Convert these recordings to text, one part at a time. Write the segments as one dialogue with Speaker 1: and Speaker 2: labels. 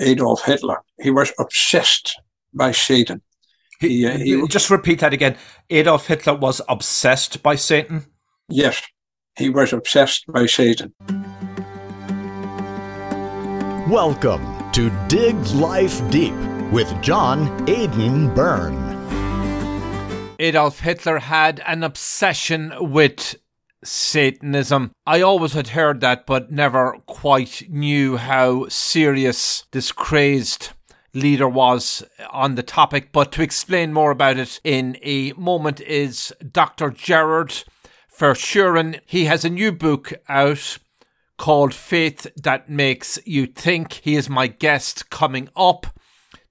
Speaker 1: Adolf Hitler. He was obsessed by Satan.
Speaker 2: He,
Speaker 1: uh, he-
Speaker 2: just repeat that again. Adolf Hitler was obsessed by Satan.
Speaker 1: Yes, he was obsessed by Satan.
Speaker 3: Welcome to Dig Life Deep with John Aidan Byrne.
Speaker 2: Adolf Hitler had an obsession with Satanism. I always had heard that, but never quite knew how serious this crazed leader was on the topic. But to explain more about it in a moment is Dr. Gerard Verschuuren. He has a new book out called Faith That Makes You Think. He is my guest coming up.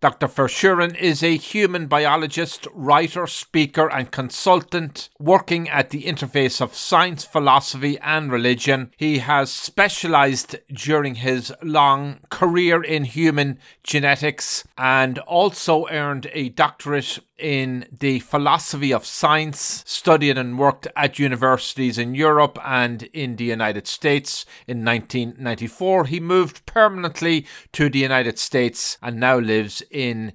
Speaker 2: Dr. Verschuuren is a human biologist, writer, speaker, and consultant working at the interface of science, philosophy, and religion. He has specialized during his long career in human genetics and also earned a doctorate in the philosophy of science, studied and worked at universities in Europe and in the United States. In 1994, he moved permanently to the United States and now lives in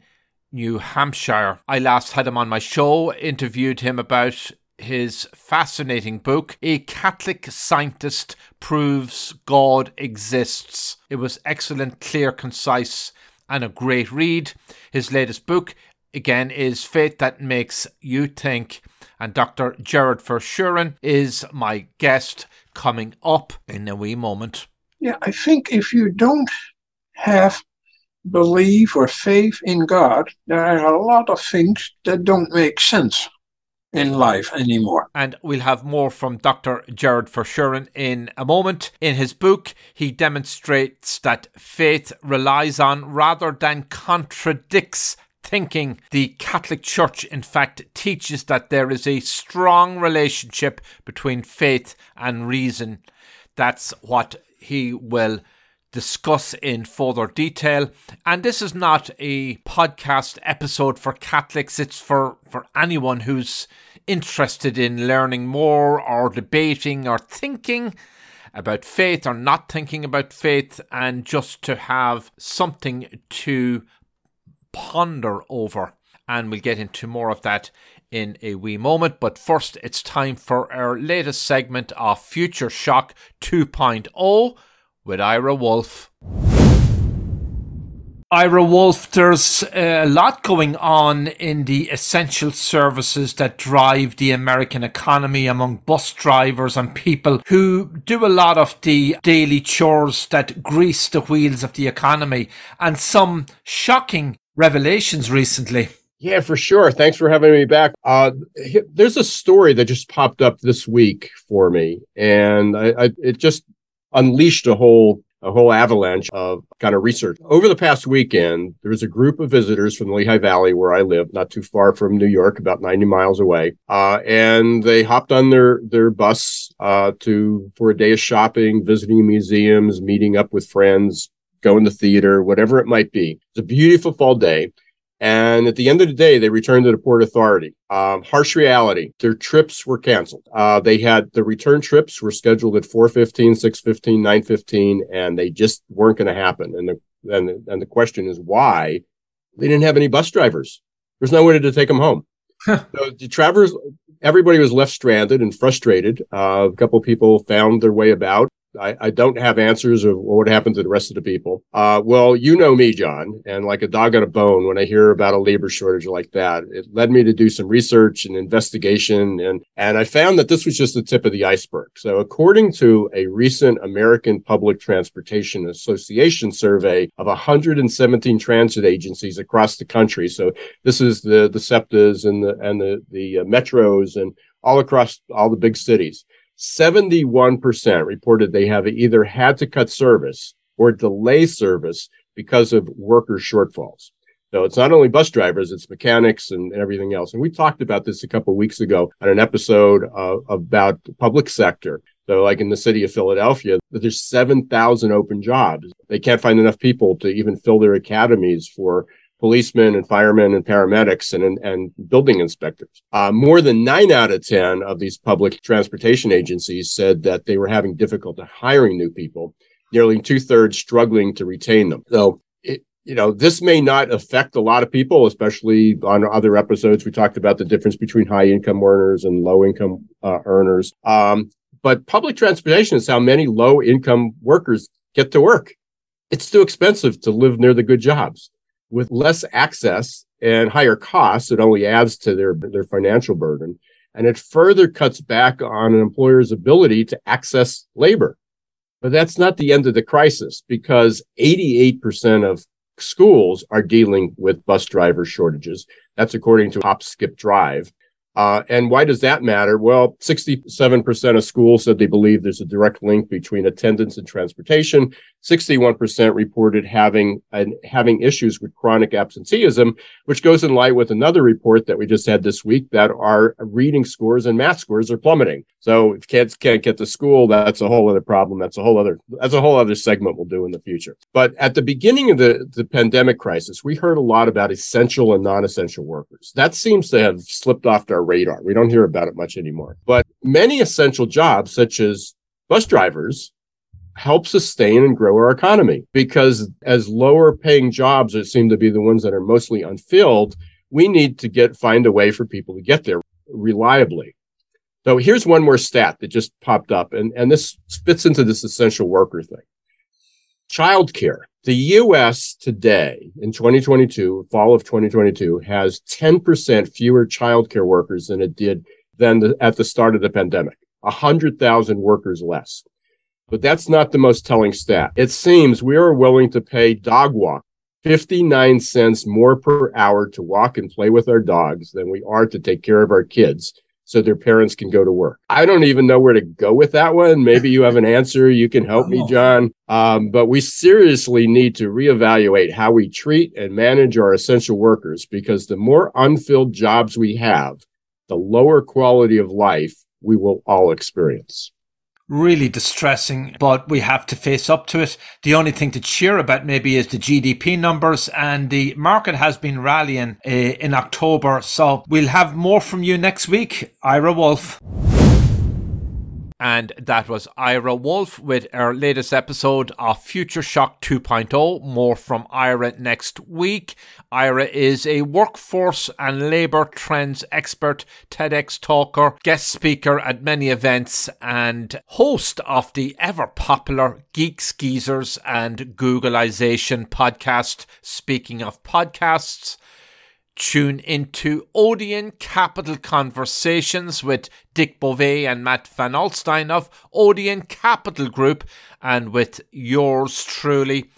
Speaker 2: New Hampshire. I last had him on my show, interviewed him about his fascinating book, A Catholic Scientist Proves God Exists. It was excellent, clear, concise, and a great read. His latest book, again, is Faith That Makes You Think. And Dr. Jared Verschuuren is my guest coming up in a wee moment.
Speaker 1: Yeah, I think if you don't have belief or faith in God, there are a lot of things that don't make sense in life anymore.
Speaker 2: And we'll have more from Dr. Jared Verschuuren in a moment. In his book, he demonstrates that faith relies on rather than contradicts thinking. The Catholic Church, in fact, teaches that there is a strong relationship between faith and reason. That's what he will discuss in further detail. And this is not a podcast episode for Catholics, it's for, for anyone who's interested in learning more or debating or thinking about faith or not thinking about faith and just to have something to ponder over. And we'll get into more of that in a wee moment. But first, it's time for our latest segment of Future Shock 2.0 with Ira Wolfe. Ira Wolfe, there's a lot going on in the essential services that drive the American economy among bus drivers and people who do a lot of the daily chores that grease the wheels of the economy and some shocking revelations recently.
Speaker 4: Yeah, for sure. Thanks for having me back. Uh, there's a story that just popped up this week for me, and I, I, it just unleashed a whole a whole avalanche of kind of research. Over the past weekend, there was a group of visitors from the Lehigh Valley where I live, not too far from New York, about 90 miles away. Uh, and they hopped on their, their bus, uh, to, for a day of shopping, visiting museums, meeting up with friends, going to theater, whatever it might be. It's a beautiful fall day. And at the end of the day, they returned to the Port Authority. Um, harsh reality. Their trips were canceled. Uh, they had the return trips were scheduled at 415, 615, 915, and they just weren't going to happen. And the, and, the, and the question is why they didn't have any bus drivers. There's no way to take them home. so the travelers, everybody was left stranded and frustrated. Uh, a couple of people found their way about. I, I, don't have answers of what happened to the rest of the people. Uh, well, you know me, John, and like a dog on a bone, when I hear about a labor shortage like that, it led me to do some research and investigation, and and I found that this was just the tip of the iceberg. So, according to a recent American Public Transportation Association survey of 117 transit agencies across the country, so this is the the SEPTAs and the and the the uh, metros and all across all the big cities. 71% reported they have either had to cut service or delay service because of worker shortfalls. So it's not only bus drivers, it's mechanics and, everything else. And we talked about this a couple weeks ago on an episode uh, about the public sector. So like in the city of Philadelphia, there's 7,000 open jobs. They can't find enough people to even fill their academies for policemen and firemen and paramedics and, and building inspectors. Uh, more than nine out of 10 of these public transportation agencies said that they were having difficulty hiring new people, nearly two thirds struggling to retain them. So you know, this may not affect a lot of people, especially on other episodes. We talked about the difference between high income earners and low income uh, earners. Um, but public transportation is how many low income workers get to work. It's too expensive to live near the good jobs. With less access and higher costs, it only adds to their, their financial burden. And it further cuts back on an employer's ability to access labor. But that's not the end of the crisis because 88% of schools are dealing with bus driver shortages. That's according to HopSkipDrive. Uh, and why does that matter? Well, 67% of schools said they believe there's a direct link between attendance and transportation. 61% reported having and having issues with chronic absenteeism, which goes in line with another report that we just had this week that our reading scores and math scores are plummeting. So if kids can't get to school, that's a whole other problem. That's a whole other that's a whole other segment we'll do in the future. But at the beginning of the, the pandemic crisis, we heard a lot about essential and non-essential workers. That seems to have slipped off our radar. We don't hear about it much anymore. But many essential jobs, such as bus drivers, help sustain and grow our economy because as lower paying jobs that seem to be the ones that are mostly unfilled, we need to get find a way for people to get there reliably. So here's one more stat that just popped up, and, and this fits into this essential worker thing. Childcare. The US today in 2022, fall of 2022, has 10% fewer childcare workers than it did than the, at the start of the pandemic. 100,000 workers less. But that's not the most telling stat. It seems we are willing to pay dog walk 59 cents more per hour to walk and play with our dogs than we are to take care of our kids so their parents can go to work. I don't even know where to go with that one. Maybe you have an answer. You can help me, John. Um, but we seriously need to reevaluate how we treat and manage our essential workers because the more unfilled jobs we have, the lower quality of life we will all experience
Speaker 2: really distressing, but we have to face up to it. The only thing to cheer about maybe is the GDP numbers, and the market has been rallying uh, in October. So we'll have more from you next week, Ira Wolfe. And that was Ira Wolfe with our latest episode of Future Shock 2.0. More from Ira next week. Ira is a workforce and labour trends expert, TEDx talker, guest speaker at many events, and host of the ever popular Geeks Geezers and Googlization podcast. Speaking of podcasts, Tune into Odeon Capital Conversations with Dick Bove and Matt Van Alstyne of Odeon Capital Group and with yours truly.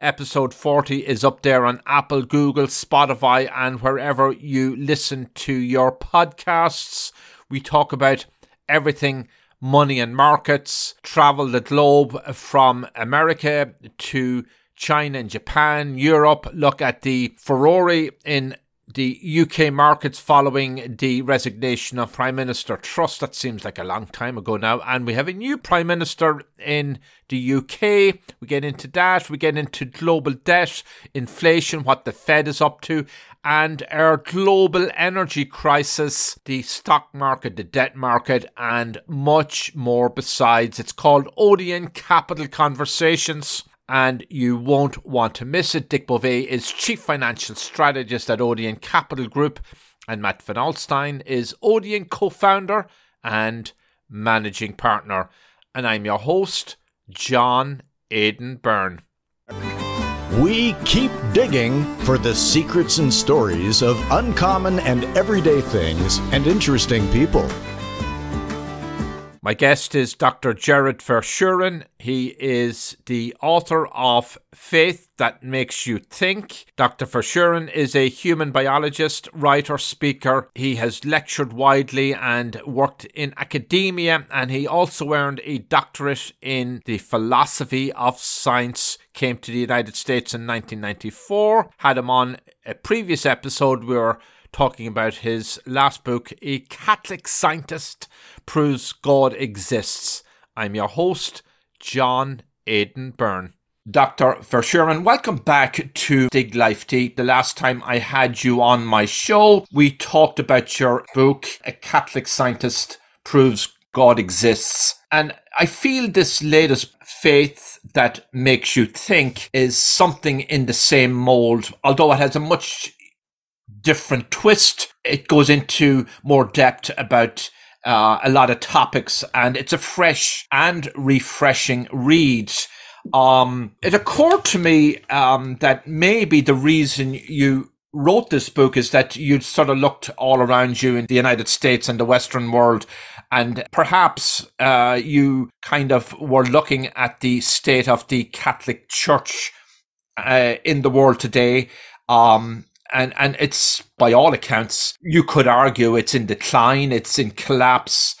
Speaker 2: Episode 40 is up there on Apple, Google, Spotify, and wherever you listen to your podcasts. We talk about everything money and markets, travel the globe from America to China and Japan, Europe, look at the Ferrari in the UK markets following the resignation of Prime Minister Truss. That seems like a long time ago now. And we have a new Prime Minister in the UK. We get into that. We get into global debt, inflation, what the Fed is up to, and our global energy crisis, the stock market, the debt market, and much more besides. It's called Odeon Capital Conversations and you won't want to miss it. Dick Bove is Chief Financial Strategist at Odeon Capital Group, and Matt Van Alstyne is Odeon co founder and managing partner. And I'm your host, John Aidan Byrne.
Speaker 3: We keep digging for the secrets and stories of uncommon and everyday things and interesting people.
Speaker 2: My guest is Dr. Jared Verschuuren. He is the author of Faith That Makes You Think. Dr. Verschuuren is a human biologist, writer, speaker. He has lectured widely and worked in academia, and he also earned a doctorate in the philosophy of science. Came to the United States in 1994. Had him on a previous episode. We were talking about his last book, A Catholic Scientist Proves God Exists. I'm your host, John Aidan Byrne. Dr. Verschuuren, welcome back to Dig Life Deep. The last time I had you on my show, we talked about your book, A Catholic Scientist Proves God exists. And I feel this latest faith that makes you think is something in the same mold, although it has a much different twist. It goes into more depth about uh, a lot of topics, and it's a fresh and refreshing read. Um, it occurred to me um, that maybe the reason you wrote this book is that you'd sort of looked all around you in the United States and the Western world, and perhaps uh, you kind of were looking at the state of the Catholic Church uh, in the world today. Um, and and it's by all accounts you could argue it's in decline it's in collapse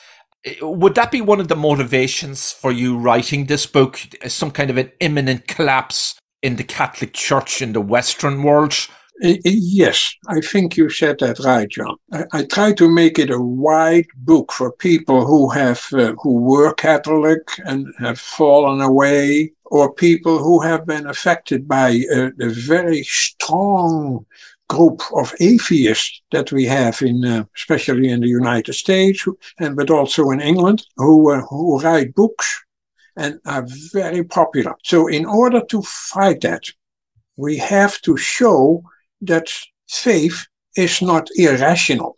Speaker 2: would that be one of the motivations for you writing this book some kind of an imminent collapse in the catholic church in the western world
Speaker 1: Yes, I think you said that right, John. I, I try to make it a wide book for people who have uh, who were Catholic and have fallen away, or people who have been affected by uh, the very strong group of atheists that we have in, uh, especially in the United States, and but also in England, who uh, who write books and are very popular. So, in order to fight that, we have to show that faith is not irrational.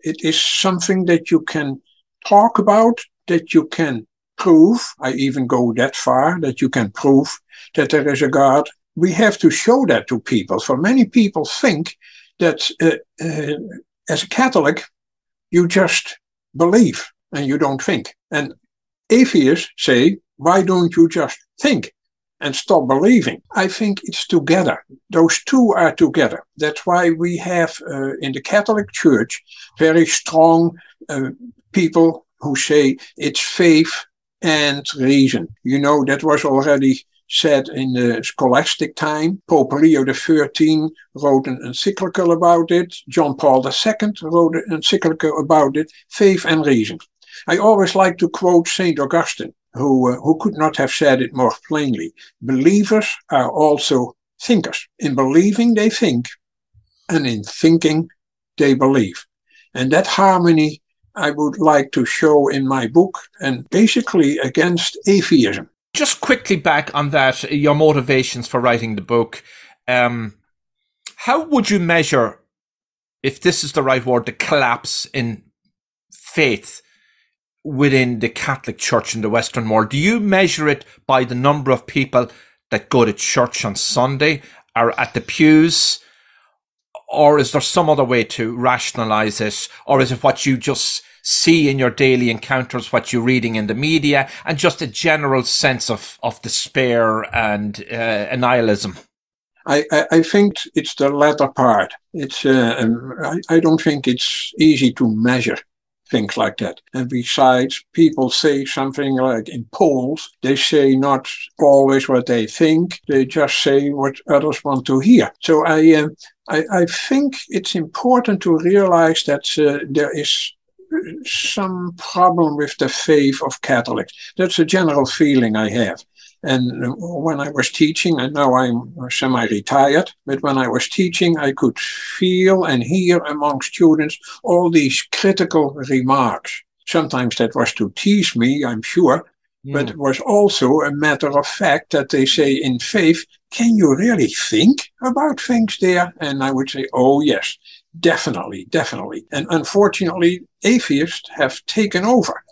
Speaker 1: It is something that you can talk about, that you can prove. I even go that far that you can prove that there is a God we have to show that to people. For many people think that uh, uh, as a Catholic, you just believe and you don't think. And atheists say, why don't you just think and stop believing? I think it's together. Those two are together. That's why we have uh, in the Catholic Church very strong uh, people who say it's faith and reason. You know, that was already said in the scholastic time. Pope Leo XIII wrote an encyclical about it. John Paul II wrote an encyclical about it, Faith and Reason. I always like to quote St. Augustine, who, uh, who could not have said it more plainly. Believers are also thinkers. In believing, they think, and in thinking, they believe. And that harmony I would like to show in my book, and basically against atheism
Speaker 2: just quickly back on that, your motivations for writing the book. Um, how would you measure, if this is the right word, the collapse in faith within the Catholic Church in the Western world? Do you measure it by the number of people that go to church on Sunday, or at the pews? Or is there some other way to rationalize it? Or is it what you just see in your daily encounters, what you're reading in the media, and just a general sense of, of despair and uh, nihilism?
Speaker 1: I, I, think it's the latter part. It's uh, um, I, I don't think it's easy to measure things like that. And besides, people say something like in polls, they say not always what they think, they just say what others want to hear. So I, uh, I, I, think it's important to realize that uh, there is some problem with the faith of Catholics. That's a general feeling I have. And when I was teaching, and now I'm semi retired, but when I was teaching, I could feel and hear among students all these critical remarks. Sometimes that was to tease me, I'm sure, hmm. but it was also a matter of fact that they say in faith, can you really think about things there? And I would say, oh, yes, definitely, definitely. And unfortunately, atheists have taken over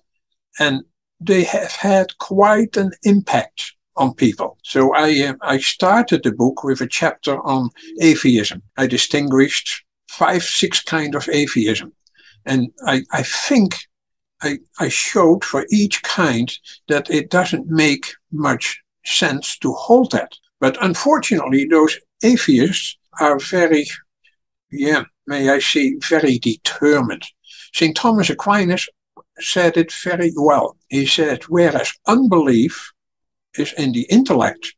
Speaker 1: and they have had quite an impact on people. So I, uh, I started the book with a chapter on atheism. I distinguished five, six kind of atheism. And I, I think I, I showed for each kind that it doesn't make much sense to hold that. But unfortunately, those atheists are very, yeah, may I say, very determined. St. Thomas Aquinas said it very well. He said, whereas unbelief is in the intellect,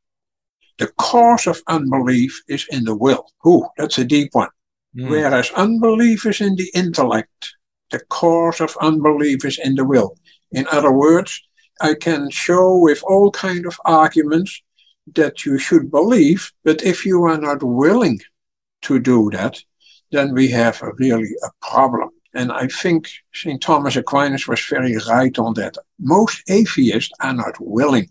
Speaker 1: the cause of unbelief is in the will. Ooh, that's a deep one. Mm. Whereas unbelief is in the intellect, the cause of unbelief is in the will. In other words, I can show with all kind of arguments that you should believe, but if you are not willing to do that, then we have a really a problem. And I think St. Thomas Aquinas was very right on that. Most atheists are not willing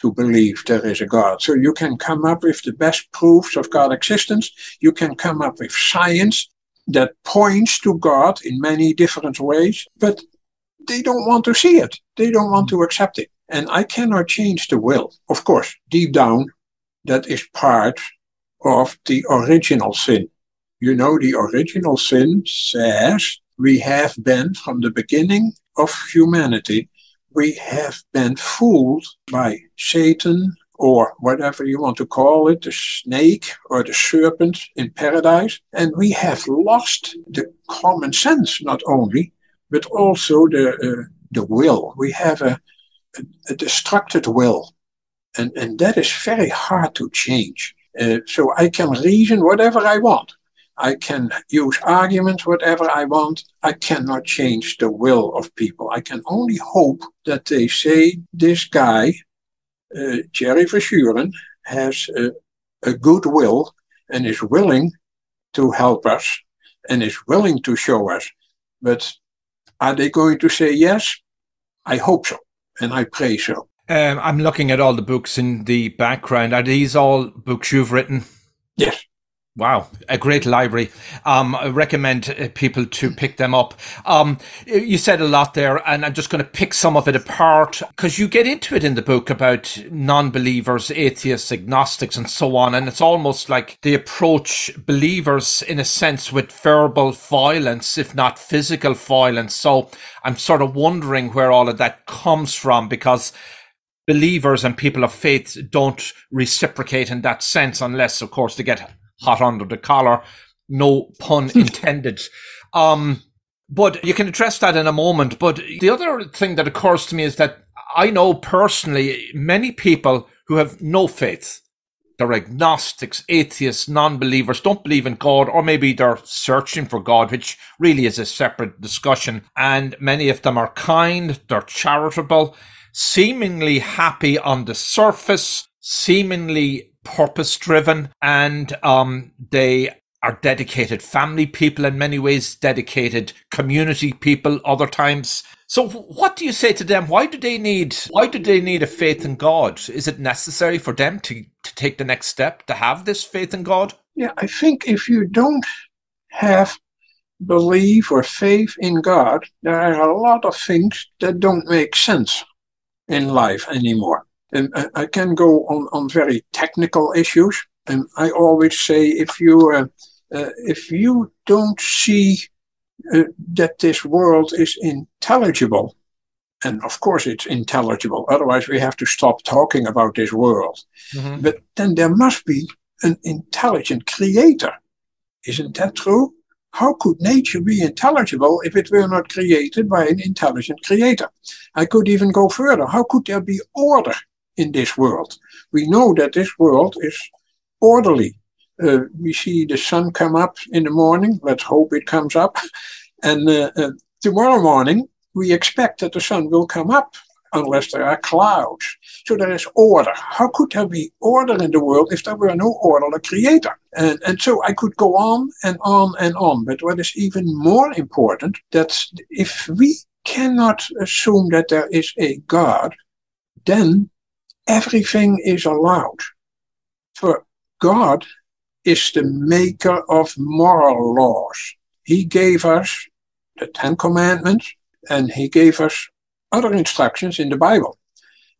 Speaker 1: to believe there is a God. So you can come up with the best proofs of God's existence. You can come up with science that points to God in many different ways, but they don't want to see it. They don't want to accept it. And I cannot change the will. Of course, deep down, that is part of the original sin. You know, the original sin says we have been, from the beginning of humanity, we have been fooled by Satan or whatever you want to call it, the snake or the serpent in paradise. And we have lost the common sense, not only, but also the, uh, the will. We have a, a, a destructed will. And, and that is very hard to change. Uh, so I can reason whatever I want. I can use arguments, whatever I want. I cannot change the will of people. I can only hope that they say this guy, uh, Jerry Verschuuren, has a, a good will and is willing to help us and is willing to show us. But are they going to say yes? I hope so, and I pray so.
Speaker 2: Um, I'm looking at all the books in the background. Are these all books you've written? Wow, a great library. Um, I recommend uh, people to pick them up. Um, you said a lot there, and I'm just going to pick some of it apart because you get into it in the book about non-believers, atheists, agnostics, and so on. And it's almost like they approach believers in a sense with verbal violence, if not physical violence. So I'm sort of wondering where all of that comes from because believers and people of faith don't reciprocate in that sense unless, of course, they get hot under the collar. No pun intended. Um, but you can address that in a moment. But the other thing that occurs to me is that I know personally many people who have no faith. They're agnostics, atheists, non believers, don't believe in God, or maybe they're searching for God, which really is a separate discussion. And many of them are kind, they're charitable, seemingly happy on the surface, seemingly purpose driven and um, they are dedicated family people in many ways, dedicated community people other times. So what do you say to them? Why do they need why do they need a faith in God? Is it necessary for them to, to take the next step to have this faith in God?
Speaker 1: Yeah, I think if you don't have belief or faith in God, there are a lot of things that don't make sense in life anymore. And I can go on, on very technical issues. And I always say if you uh, uh, if you don't see uh, that this world is intelligible, and of course it's intelligible, otherwise we have to stop talking about this world. Mm-hmm. But then there must be an intelligent creator. Isn't that true? How could nature be intelligible if it were not created by an intelligent creator? I could even go further. How could there be order in this world. We know that this world is orderly. Uh, we see the sun come up in the morning. Let's hope it comes up. And uh, uh, tomorrow morning, we expect that the sun will come up unless there are clouds. So there is order. How could there be order in the world if there were no order or creator? And, and so I could go on and on and on. But what is even more important, that if we cannot assume that there is a God, then everything is allowed. For God is the maker of moral laws. He gave us the Ten Commandments and he gave us other instructions in the Bible.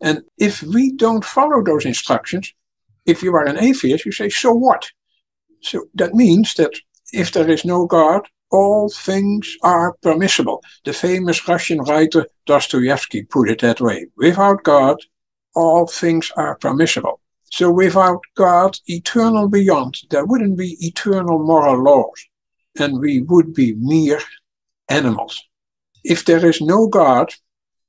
Speaker 1: And if we don't follow those instructions, if you are an atheist, you say, so what? So that means that if there is no God, all things are permissible. The famous Russian writer Dostoevsky put it that way. Without God, all things are permissible. So without God, eternal beyond, there wouldn't be eternal moral laws, and we would be mere animals. If there is no God,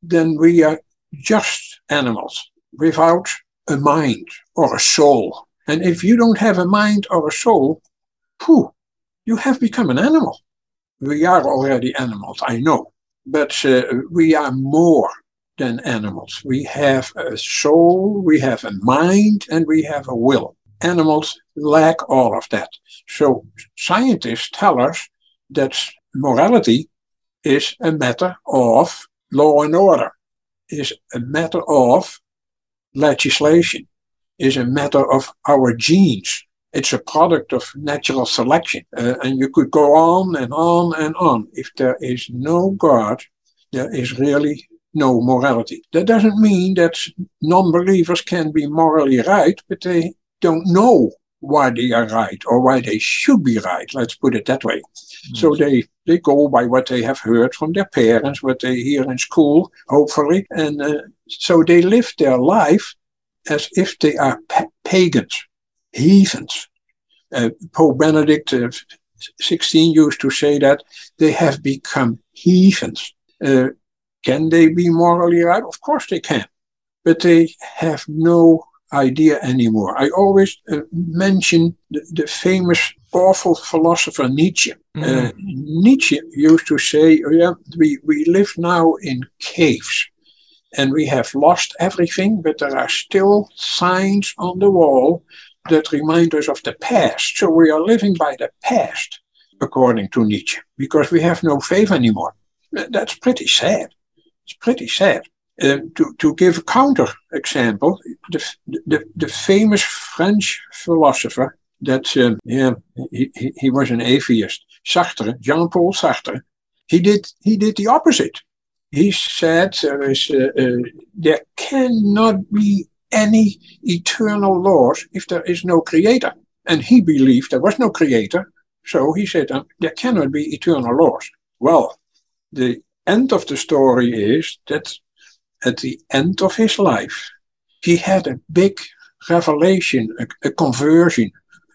Speaker 1: then we are just animals without a mind or a soul. And if you don't have a mind or a soul, phew, you have become an animal. We are already animals, I know, but uh, we are more than animals. We have a soul, we have a mind, and we have a will. Animals lack all of that. So scientists tell us that morality is a matter of law and order, is a matter of legislation, is a matter of our genes. It's a product of natural selection. Uh, and you could go on and on and on. If there is no God, there is really no morality. That doesn't mean that non believers can be morally right, but they don't know why they are right or why they should be right. Let's put it that way. Mm. So they, they go by what they have heard from their parents, what they hear in school, hopefully. And uh, so they live their life as if they are pa- pagans, heathens. Uh, Pope Benedict 16 used to say that they have become heathens. Uh, can they be morally right? Of course they can. But they have no idea anymore. I always uh, mention the, the, famous awful philosopher Nietzsche. Mm. Uh, Nietzsche used to say, oh, yeah, we, we live now in caves and we have lost everything, but there are still signs on the wall that remind us of the past. So we are living by the past, according to Nietzsche, because we have no faith anymore. That's pretty sad. It's pretty sad. Uh, to, to give a counter example, the, the, the famous French philosopher that, um, yeah, he, he, he was an atheist, Sartre, Jean-Paul Sartre, he did, he did the opposite. He said there, is, uh, uh, there cannot be any eternal laws if there is no creator. And he believed there was no creator, so he said uh, there cannot be eternal laws. Well, the end of the story is that at the end of his life, he had a big revelation, a, a conversion,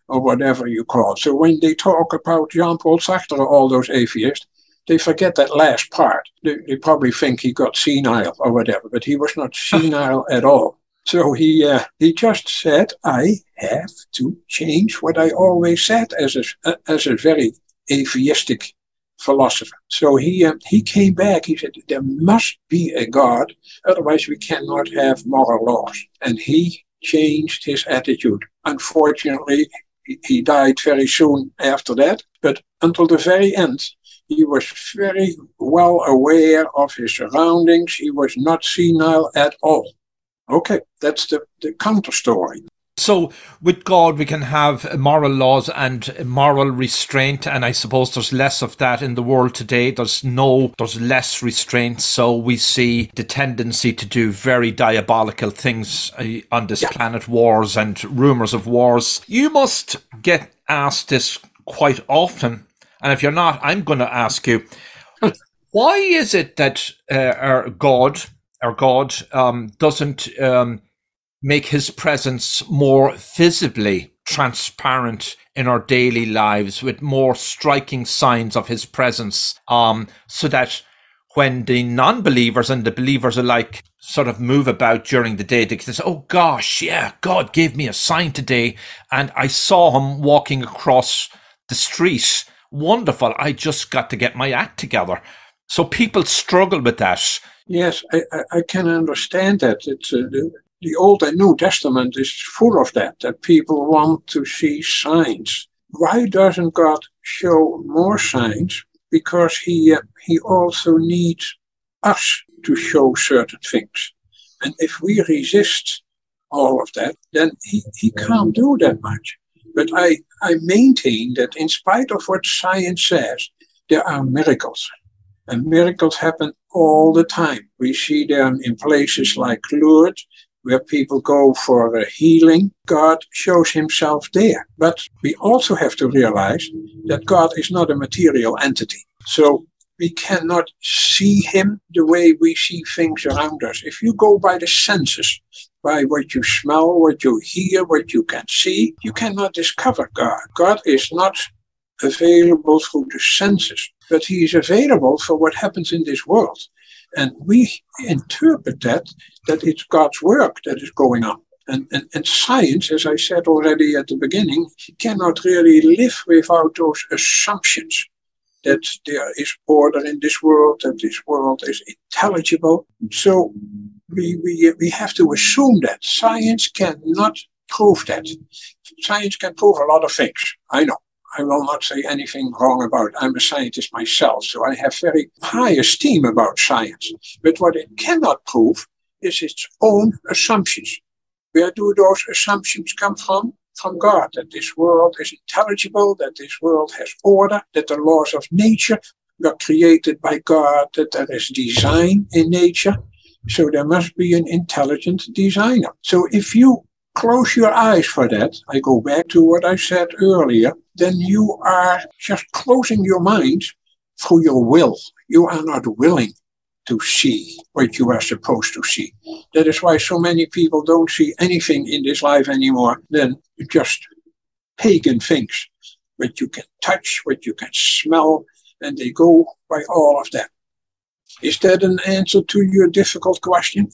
Speaker 1: or whatever you call it. So when they talk about Jean Paul Sartre, all those atheists, they forget that last part. They, they, probably think he got senile or whatever, but he was not senile at all. So he uh, he just said, "I have to change what I always said," as a as a very atheistic philosopher. So he uh, he came back. He said there must be a God, otherwise we cannot have moral laws. And he changed his attitude. Unfortunately, he died very soon after that. But until the very end, he was very well aware of his surroundings. He was not senile at all. Okay, that's the, the counter story.
Speaker 2: So, with God, we can have moral laws and moral restraint, and I suppose there's less of that in the world today. There's no, there's less restraint. So we see the tendency to do very diabolical things uh, on this yeah. planet, wars and rumors of wars. You must get asked this quite often, and if you're not, I'm going to ask you: Why is it that uh, our God, our God, um, doesn't um, make his presence more visibly transparent in our daily lives with more striking signs of his presence um, so that when the non-believers and the believers alike sort of move about during the day, they can say, "Oh gosh, yeah, God gave me a sign today, and I saw him walking across the street. Wonderful! I just got to get my act together." So people struggle with that.
Speaker 1: Yes, I, I can understand that. It's uh, the Old and New Testament is full of that, that people want to see signs. Why doesn't God show more signs? Because he, uh, he also needs us to show certain things. And if we resist all of that, then he, he can't do that much. But I, I maintain that in spite of what science says, there are miracles. And miracles happen all the time. We see them in places like Lourdes, where people go for a healing, God shows himself there. But we also have to realize that God is not a material entity. So we cannot see him the way we see things around us. If you go by the senses, by what you smell, what you hear, what you can see, you cannot discover God. God is not available through the senses, but he is available for what happens in this world. And we interpret that, that it's God's work that is going on. And, and, and science, as I said already at the beginning, cannot really live without those assumptions that there is order in this world, that this world is intelligible. So we, we, we have to assume that science cannot prove that. Science can prove a lot of things. I know. I will not say anything wrong about. I'm a scientist myself, so I have very high esteem about science. But what it cannot prove is its own assumptions. Where do those assumptions come from? From God, that this world is intelligible, that this world has order, that the laws of nature were created by God, that there is design in nature. So there must be an intelligent designer. So if you close your eyes for that, I go back to what I said earlier, then you are just closing your mind through your will. You are not willing to see what you are supposed to see. That is why so many people don't see anything in this life anymore than just pagan things. What you can touch, what you can smell, and they go by all of that. Is that an answer to your difficult question?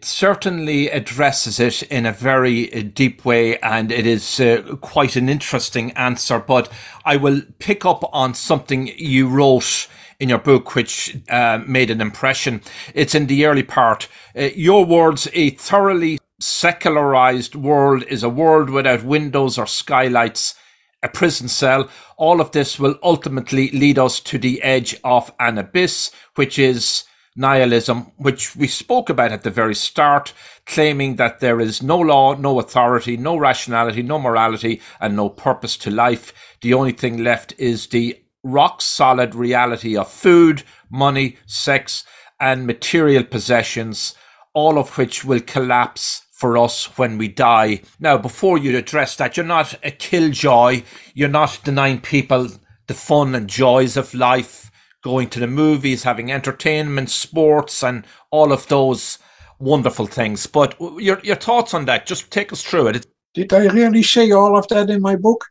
Speaker 2: It certainly addresses it in a very uh, deep way, and it is uh, quite an interesting answer. But I will pick up on something you wrote in your book, which uh, made an impression. It's in the early part. Uh, your words, a thoroughly secularized world is a world without windows or skylights a prison cell. All of this will ultimately lead us to the edge of an abyss, which is nihilism, which we spoke about at the very start, claiming that there is no law, no authority, no rationality, no morality, and no purpose to life. The only thing left is the rock solid reality of food, money, sex, and material possessions, all of which will collapse for us when we die. Now, before you address that, you're not a killjoy. You're not denying people the fun and joys of life, going to the movies, having entertainment, sports, and all of those wonderful things. But your your thoughts on that? Just take us through it.
Speaker 1: Did I really say all of that in my book?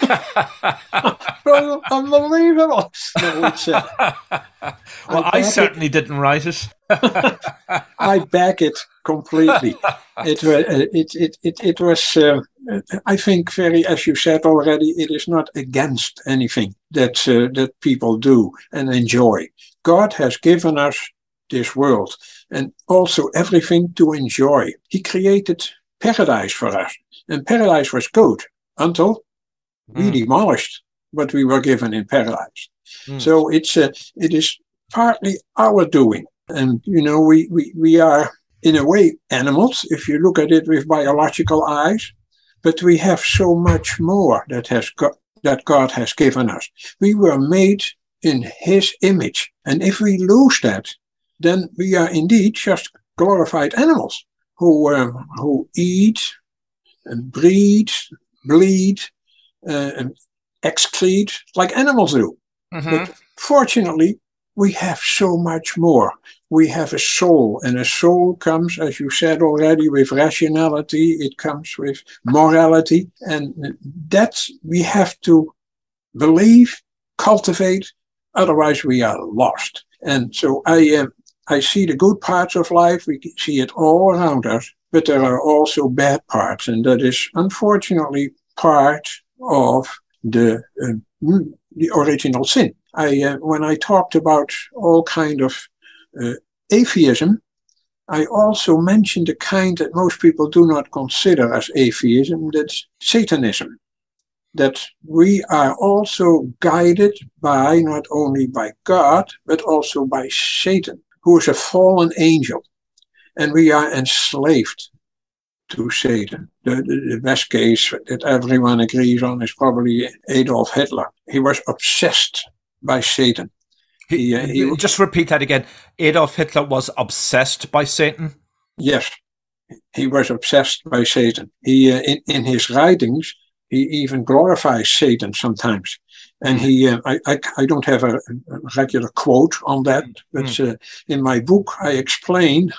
Speaker 1: Unbelievable. No,
Speaker 2: uh, well, I, I certainly it. didn't write it.
Speaker 1: I back it completely. It, uh, it, it, it, it was, uh, I think, very, as you said already, it is not against anything that, uh, that people do and enjoy. God has given us this world and also everything to enjoy. He created paradise for us, and paradise was good until we mm. demolished what we were given in paradise. Mm. So it's uh, it is partly our doing, and you know we, we we are in a way animals if you look at it with biological eyes, but we have so much more that has got that God has given us. We were made in His image, and if we lose that, then we are indeed just glorified animals who um, who eat and breed, bleed, uh, excrete like animals do. Mm-hmm. But fortunately, we have so much more. We have a soul, and a soul comes, as you said already, with rationality, it comes with morality, and that we have to believe, cultivate, otherwise we are lost. And so I, uh, I see the good parts of life, we see it all around us, but there are also bad parts, and that is unfortunately part of the uh, the original sin. I uh, when I talked about all kind of uh, atheism, I also mentioned a kind that most people do not consider as atheism. That's Satanism. That we are also guided by not only by God but also by Satan, who is a fallen angel, and we are enslaved to Satan. The, the, the, best case that everyone agrees on is probably Adolf Hitler. He was obsessed by Satan.
Speaker 2: He, he, he, just repeat that again. Adolf Hitler was obsessed by Satan.
Speaker 1: Yes, he was obsessed by Satan. He uh, in in his writings he even glorifies Satan sometimes, and he uh, I, I, I don't have a, a, regular quote on that, but mm. uh, in my book I explain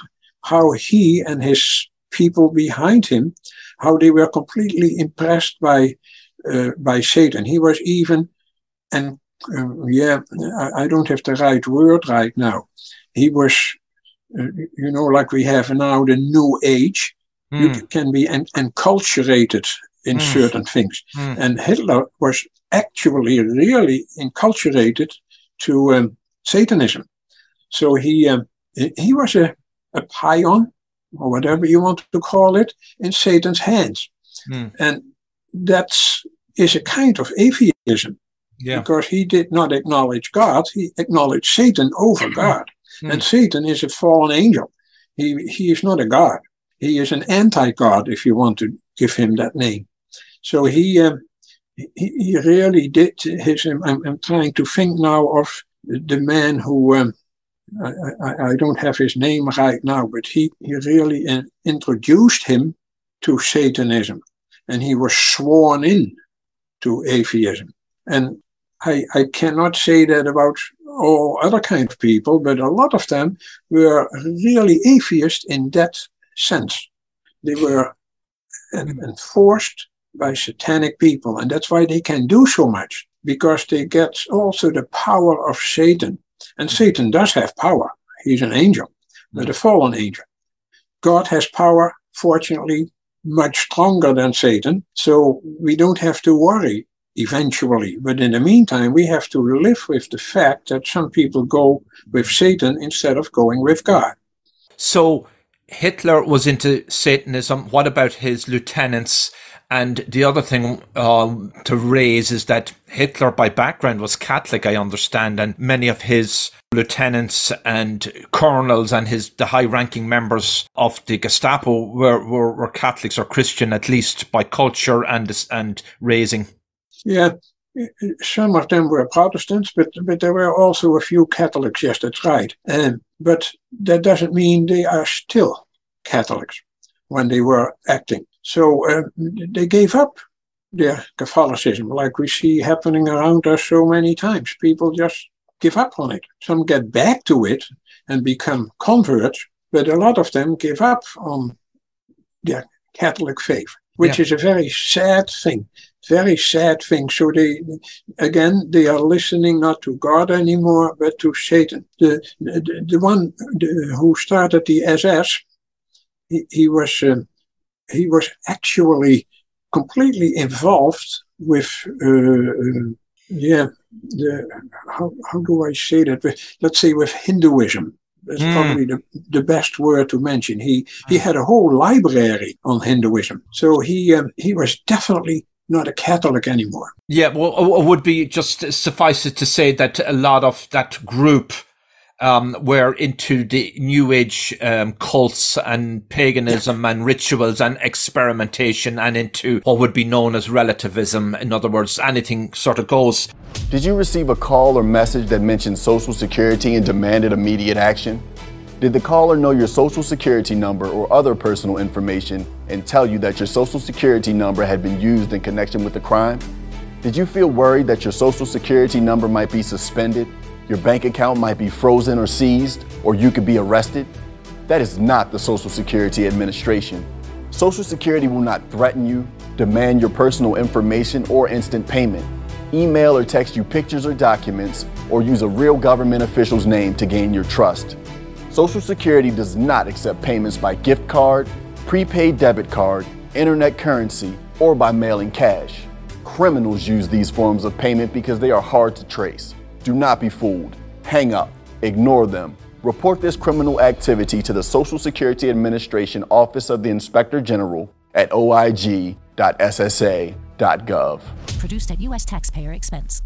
Speaker 1: how he and his people behind him, how they were completely impressed by uh, by Satan. He was even, and yeah, I, don't have the right word right now. He was, uh, you know, like we have now the New Age. Mm. You hmm. can be en- enculturated in mm. certain things, mm. and Hitler was actually really enculturated to um, Satanism. So he um, he was a, a pion or whatever you want to call it, in Satan's hands. Mm. And that's is a kind of atheism.
Speaker 2: Yeah.
Speaker 1: Because he did not acknowledge God, he acknowledged Satan over God.
Speaker 2: Mm.
Speaker 1: And Satan is a fallen angel. He, he is not a God. He is an anti God, if you want to give him that name. So he, um, he, he really did his. I'm, I'm trying to think now of the man who. Um, I, I, I, don't have his name right now, but he, he really in, introduced him to Satanism and he was sworn in to atheism. And I, I cannot say that about all other kind of people, but a lot of them were really atheist in that sense. They were hmm. enforced by satanic people, and that's why they can do so much because they get also the power of Satan. And hmm. Satan does have power. He's an angel, but hmm. a fallen angel. God has power, fortunately, much stronger than Satan. So we don't have to worry eventually. But in the meantime, we have to live with the fact that some people go with Satan instead of going with God.
Speaker 2: So Hitler was into Satanism. What about his lieutenants? And the other thing uh, to raise is that Hitler, by background, was Catholic, I understand, and many of his lieutenants and colonels and his the high-ranking members of the Gestapo were, were, were Catholics or Christian, at least by culture and and raising.
Speaker 1: Yeah, some of them were Protestants, but but there were also a few Catholics. Yes, that's right. Um, but that doesn't mean they are still Catholics when they were acting. So uh, they gave up their Catholicism, like we see happening around us so many times. People just give up on it. Some get back to it and become converts, but a lot of them give up on their Catholic faith, which yeah. is a very sad thing. Very sad thing. So they, again, they are listening not to God anymore, but to Satan. The the, the one the, who started the SS, he, he was. Um, he was actually completely involved with, uh, uh, yeah, the, how, how do I say that? Let's say with Hinduism. That's mm. probably the, the best word to mention. He he hmm. had a whole library on Hinduism, so he um, he was definitely not a Catholic anymore.
Speaker 2: Yeah, well, it would be just suffice it to say that a lot of that group um, were into the New Age um, cults and paganism and rituals and experimentation and into what would be known as relativism. In other words, anything sort of goes.
Speaker 5: Did you receive a call or message that mentioned Social Security and demanded immediate action? Did the caller know your Social Security number or other personal information and tell you that your Social Security number had been used in connection with the crime? Did you feel worried that your Social Security number might be suspended your bank account might be frozen or seized, or you could be arrested. That is not the Social Security Administration. Social Security will not threaten you, demand your personal information, or instant payment, email or text you pictures or documents, or use a real government official's name to gain your trust. Social Security does not accept payments by gift card, prepaid debit card, internet currency, or by mailing cash. Criminals use these forms of payment because they are hard to trace. Do not be fooled. Hang up. Ignore them. Report this criminal activity to the Social Security Administration Office of the Inspector General at oig.ssa.gov.
Speaker 6: Produced at U.S. taxpayer expense.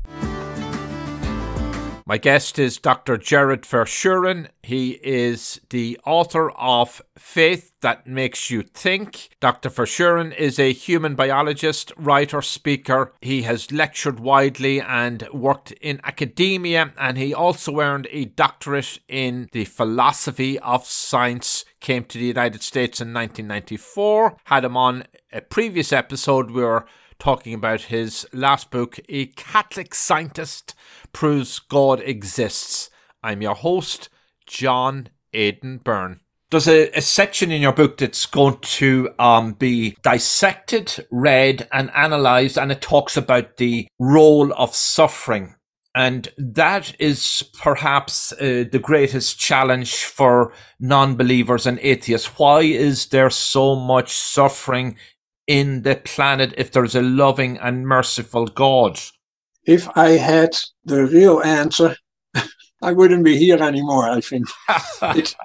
Speaker 2: My guest is Dr. Gerard Verschuuren. He is the author of Faith That Makes You Think. Dr. Verschuuren is a human biologist, writer, speaker. He has lectured widely and worked in academia, and he also earned a doctorate in the philosophy of science. Came to the United States in 1994. Had him on a previous episode. We were talking about his last book, A Catholic Scientist Proves God Exists. I'm your host, John Aidan Byrne. There's a, a section in your book that's going to um, be dissected, read, and analysed, and it talks about the role of suffering. And that is perhaps uh, the greatest challenge for non believers and atheists. Why is there so much suffering in the planet if there's a loving and merciful God?
Speaker 1: If I had the real answer, I wouldn't be here anymore. I think it,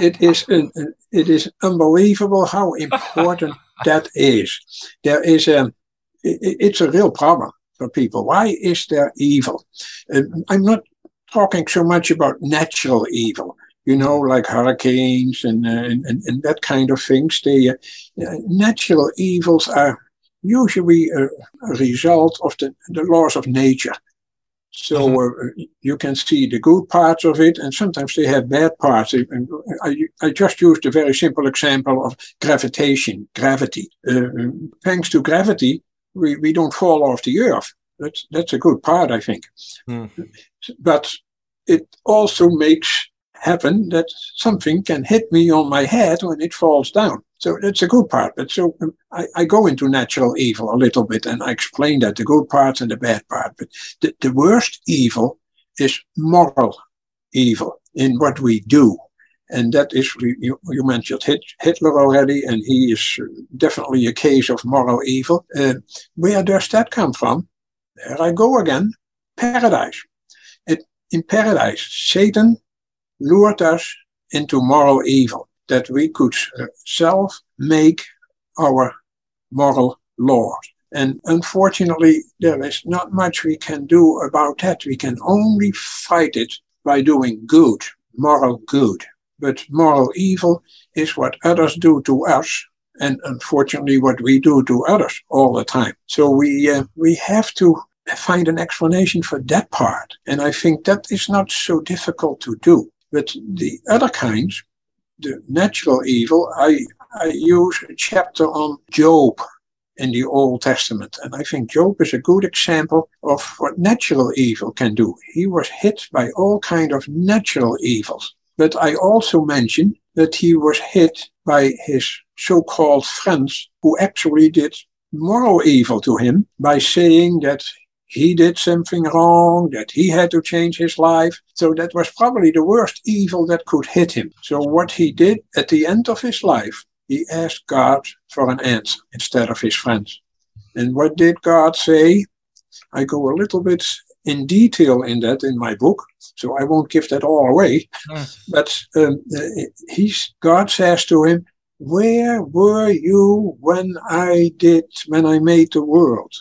Speaker 1: it is it is unbelievable how important that is. There is a it, it's a real problem for people. Why is there evil? And I'm not talking so much about natural evil, you know, like hurricanes and, uh, and, and, that kind of things. The uh, natural evils are usually a, a result of the, the laws of nature. So mm-hmm. uh, you can see the good parts of it, and sometimes they have bad parts. I, I just used a very simple example of gravitation, gravity. Uh, thanks to gravity, we, we don't fall off the earth. That's that's a good part, I think. Mm. But it also makes happen that something can hit me on my head when it falls down. So that's a good part. But so um, I, I, go into natural evil a little bit and I explain that the good parts and the bad part. But the, the worst evil is moral evil in what we do. And that is, you, you mentioned Hitler already, and he is definitely a case of moral evil. Uh, where does that come from? There I go again. Paradise. It, in paradise, Satan lured us into moral evil, that we could self make our moral laws. And unfortunately, there is not much we can do about that. We can only fight it by doing good, moral good. But moral evil is what others do to us, and unfortunately, what we do to others all the time. So we uh, we have to find an explanation for that part, and I think that is not so difficult to do. But the other kinds, the natural evil, I, I use a chapter on Job in the Old Testament. And I think Job is a good example of what natural evil can do. He was hit by all kind of natural evils. But I also mention that he was hit by his so-called friends who actually did moral evil to him by saying that he did something wrong, that he had to change his life. So that was probably the worst evil that could hit him. So what he did at the end of his life, he asked God for an answer instead of his friends. And what did God say? I go a little bit in detail in that in my book, so I won't give that all away. Mm. But um, he's, God says to him, "Where were you when I did when I made the world?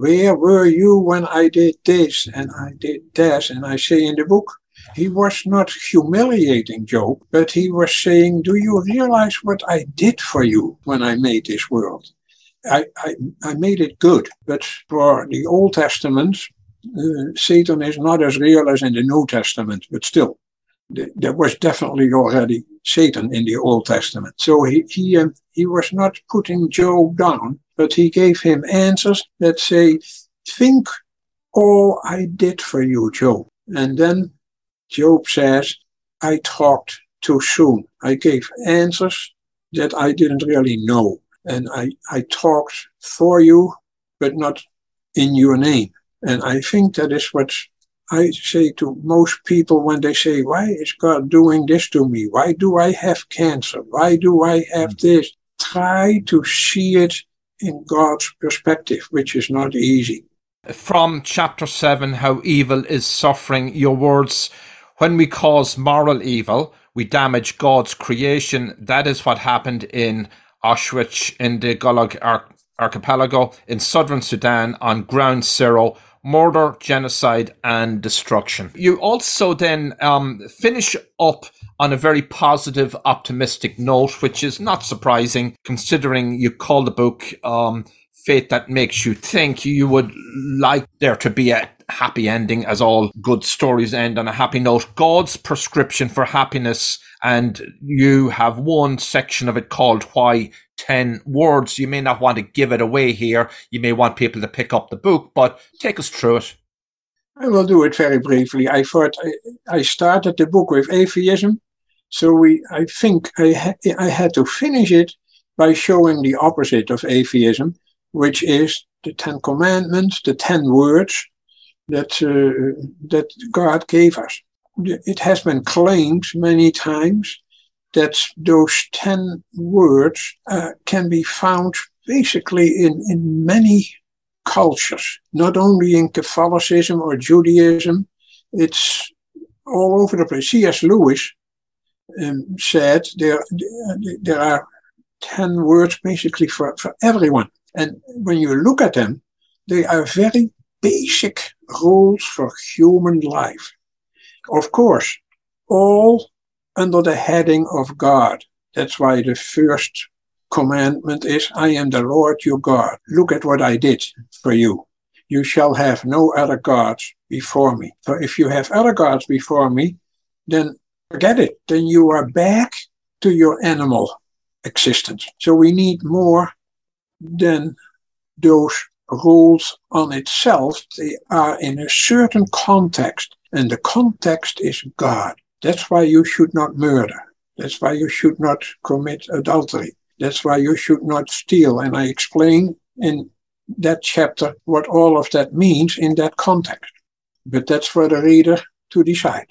Speaker 1: Where were you when I did this and I did that? And I say in the book, he was not humiliating Job, but he was saying, Do you realize what I did for you when I made this world? I, I, I made it good, but for the Old Testament, uh, Satan is not as real as in the New Testament, but still, there was definitely already Satan in the Old Testament. So he he, um, he was not putting Job down, but he gave him answers that say, Think all I did for you, Job. And then Job says, I talked too soon. I gave answers that I didn't really know. And I, I talked for you, but not in your name. And I think that is what I say to most people when they say, Why is God doing this to me? Why do I have cancer? Why do I have mm. this? Try to see it in God's perspective, which is not easy.
Speaker 2: From chapter 7, How Evil is Suffering, your words, when we cause moral evil, we damage God's creation. That is what happened in Auschwitz, in the Gulag archipelago, in southern Sudan, on ground zero murder, genocide, and destruction. You also then um, finish up on a very positive, optimistic note, which is not surprising considering you call the book um, Faith That Makes You Think. You would like there to be a happy ending, as all good stories end on a happy note. God's prescription for happiness. And you have one section of it called Why 10 words. You may not want to give it away here. You may want people to pick up the book, but take us through it.
Speaker 1: I will do it very briefly. I thought I, I started the book with atheism so we, I think I, ha- I had to finish it by showing the opposite of atheism, which is the Ten Commandments, the ten words that uh, that God gave us. It has been claimed many times that those ten words uh, can be found basically in, in many cultures, not only in Catholicism or Judaism. It's all over the place. C.S. Lewis um, said there there are ten words basically for, for everyone. And when you look at them, They are very basic rules for human life. Of course, all under the heading of God. That's why the first commandment is, I am the Lord your God. Look at what I did for you. You shall have no other gods before me. For if you have other gods before me, then forget it. Then you are back to your animal existence. So we need more than those rules on itself. They are in a certain context, and the context is God. That's why you should not murder. That's why you should not commit adultery. That's why you should not steal. And I explain in that chapter what all of that means in that context. But that's for the reader to decide.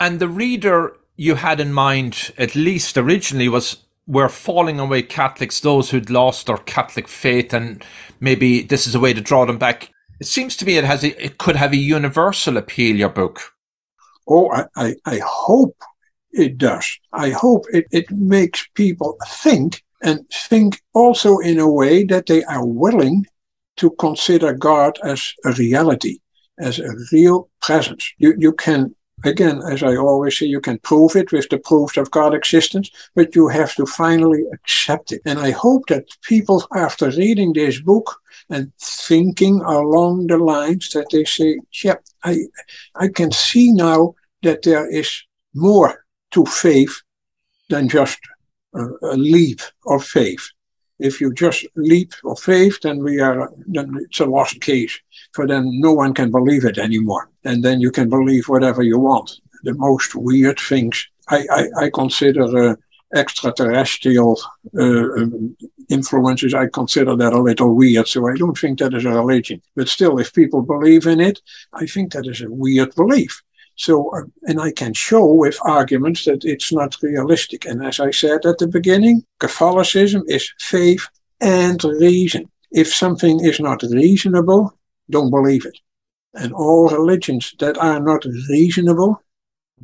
Speaker 2: And the reader you had in mind, at least originally, was were falling away Catholics, those who'd lost their Catholic faith, and maybe this is a way to draw them back. It seems to me it has a, it could have a universal appeal. Your book.
Speaker 1: Oh, I, I, I hope it does. I hope it, it makes people think and think also in a way that they are willing to consider God as a reality, as a real presence. You, you can again, as I always say, you can prove it with the proofs of God's existence, but you have to finally accept it. And I hope that people, after reading this book and thinking along the lines, that they say, yeah, I, I can see now that there is more to faith than just a, a leap of faith. If you just leap of faith, then we are then it's a lost case. For then no one can believe it anymore, and then you can believe whatever you want. The most weird things I I, I consider uh, extraterrestrial uh, um, influences. I consider that a little weird, so I don't think that is a religion. But still, if people believe in it, I think that is a weird belief. So, uh, and I can show with arguments that it's not realistic. And as I said at the beginning, Catholicism is faith and reason. If something is not reasonable, don't believe it. And all religions that are not reasonable,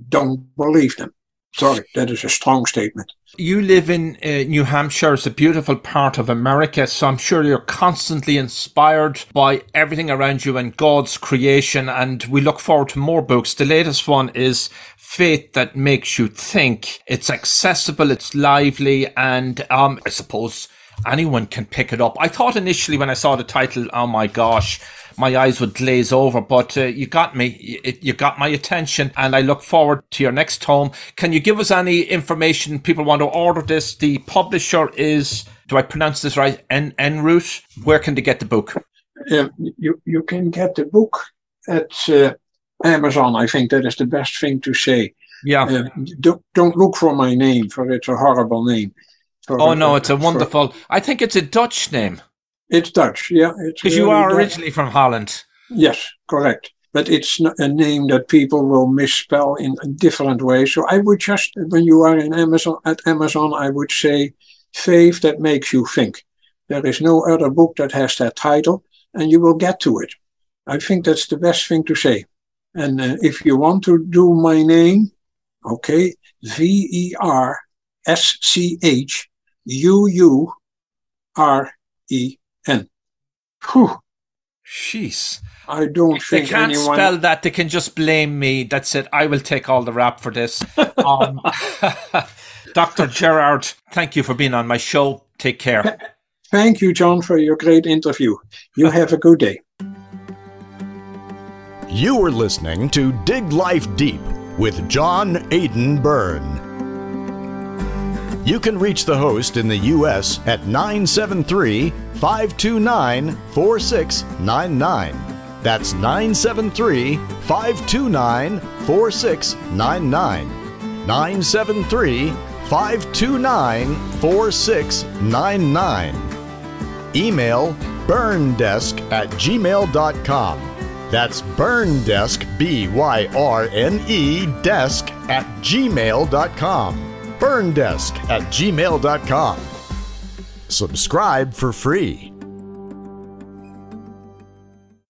Speaker 1: don't believe them. Sorry, that is a strong statement.
Speaker 2: You live in uh, New Hampshire. It's a beautiful part of America. So I'm sure you're constantly inspired by everything around you and God's creation. And we look forward to more books. The latest one is Faith That Makes You Think. It's accessible, it's lively, and um, I suppose anyone can pick it up. I thought initially when I saw the title, oh my gosh, my eyes would glaze over. But uh, you got me. You, you got my attention, and I look forward to your next tome. Can you give us any information? People want to order this. The publisher is. Do I pronounce this right? En Enroute. Where can they get the book?
Speaker 1: Um, you you can get the book at uh, Amazon. I think that is the best thing to say.
Speaker 2: Yeah.
Speaker 1: Uh, don't don't look for my name, for it's a horrible name.
Speaker 2: For, oh no, it's a wonderful. For, I think it's a Dutch name.
Speaker 1: It's Dutch, yeah.
Speaker 2: Because you are Dutch. originally from Holland.
Speaker 1: Yes, correct. But it's a name that people will misspell in a different ways. So I would just, when you are in Amazon at Amazon, I would say faith that makes you think. There is no other book that has that title, and you will get to it. I think that's the best thing to say. And uh, if you want to do my name, okay, V E R S C H U U R E N. Whew.
Speaker 2: Jeez.
Speaker 1: I don't
Speaker 2: if
Speaker 1: think
Speaker 2: they can't
Speaker 1: anyone...
Speaker 2: spell that. They can just blame me. That's it. I will take all the rap for this. Um, Dr. Gerard, thank you for being on my show. Take care.
Speaker 1: Thank you, John, for your great interview. You have a good day.
Speaker 3: You were listening to Dig Life Deep with John Aidan Byrne. You can reach the host in the U.S. at 973 529 4699. That's 973 529 4699. 973 529 4699. Email byrnedesk at gmail.com. That's byrnedesk, B Y R N E, desk at gmail.com. Byrnedesk at gmail.com. Subscribe for free.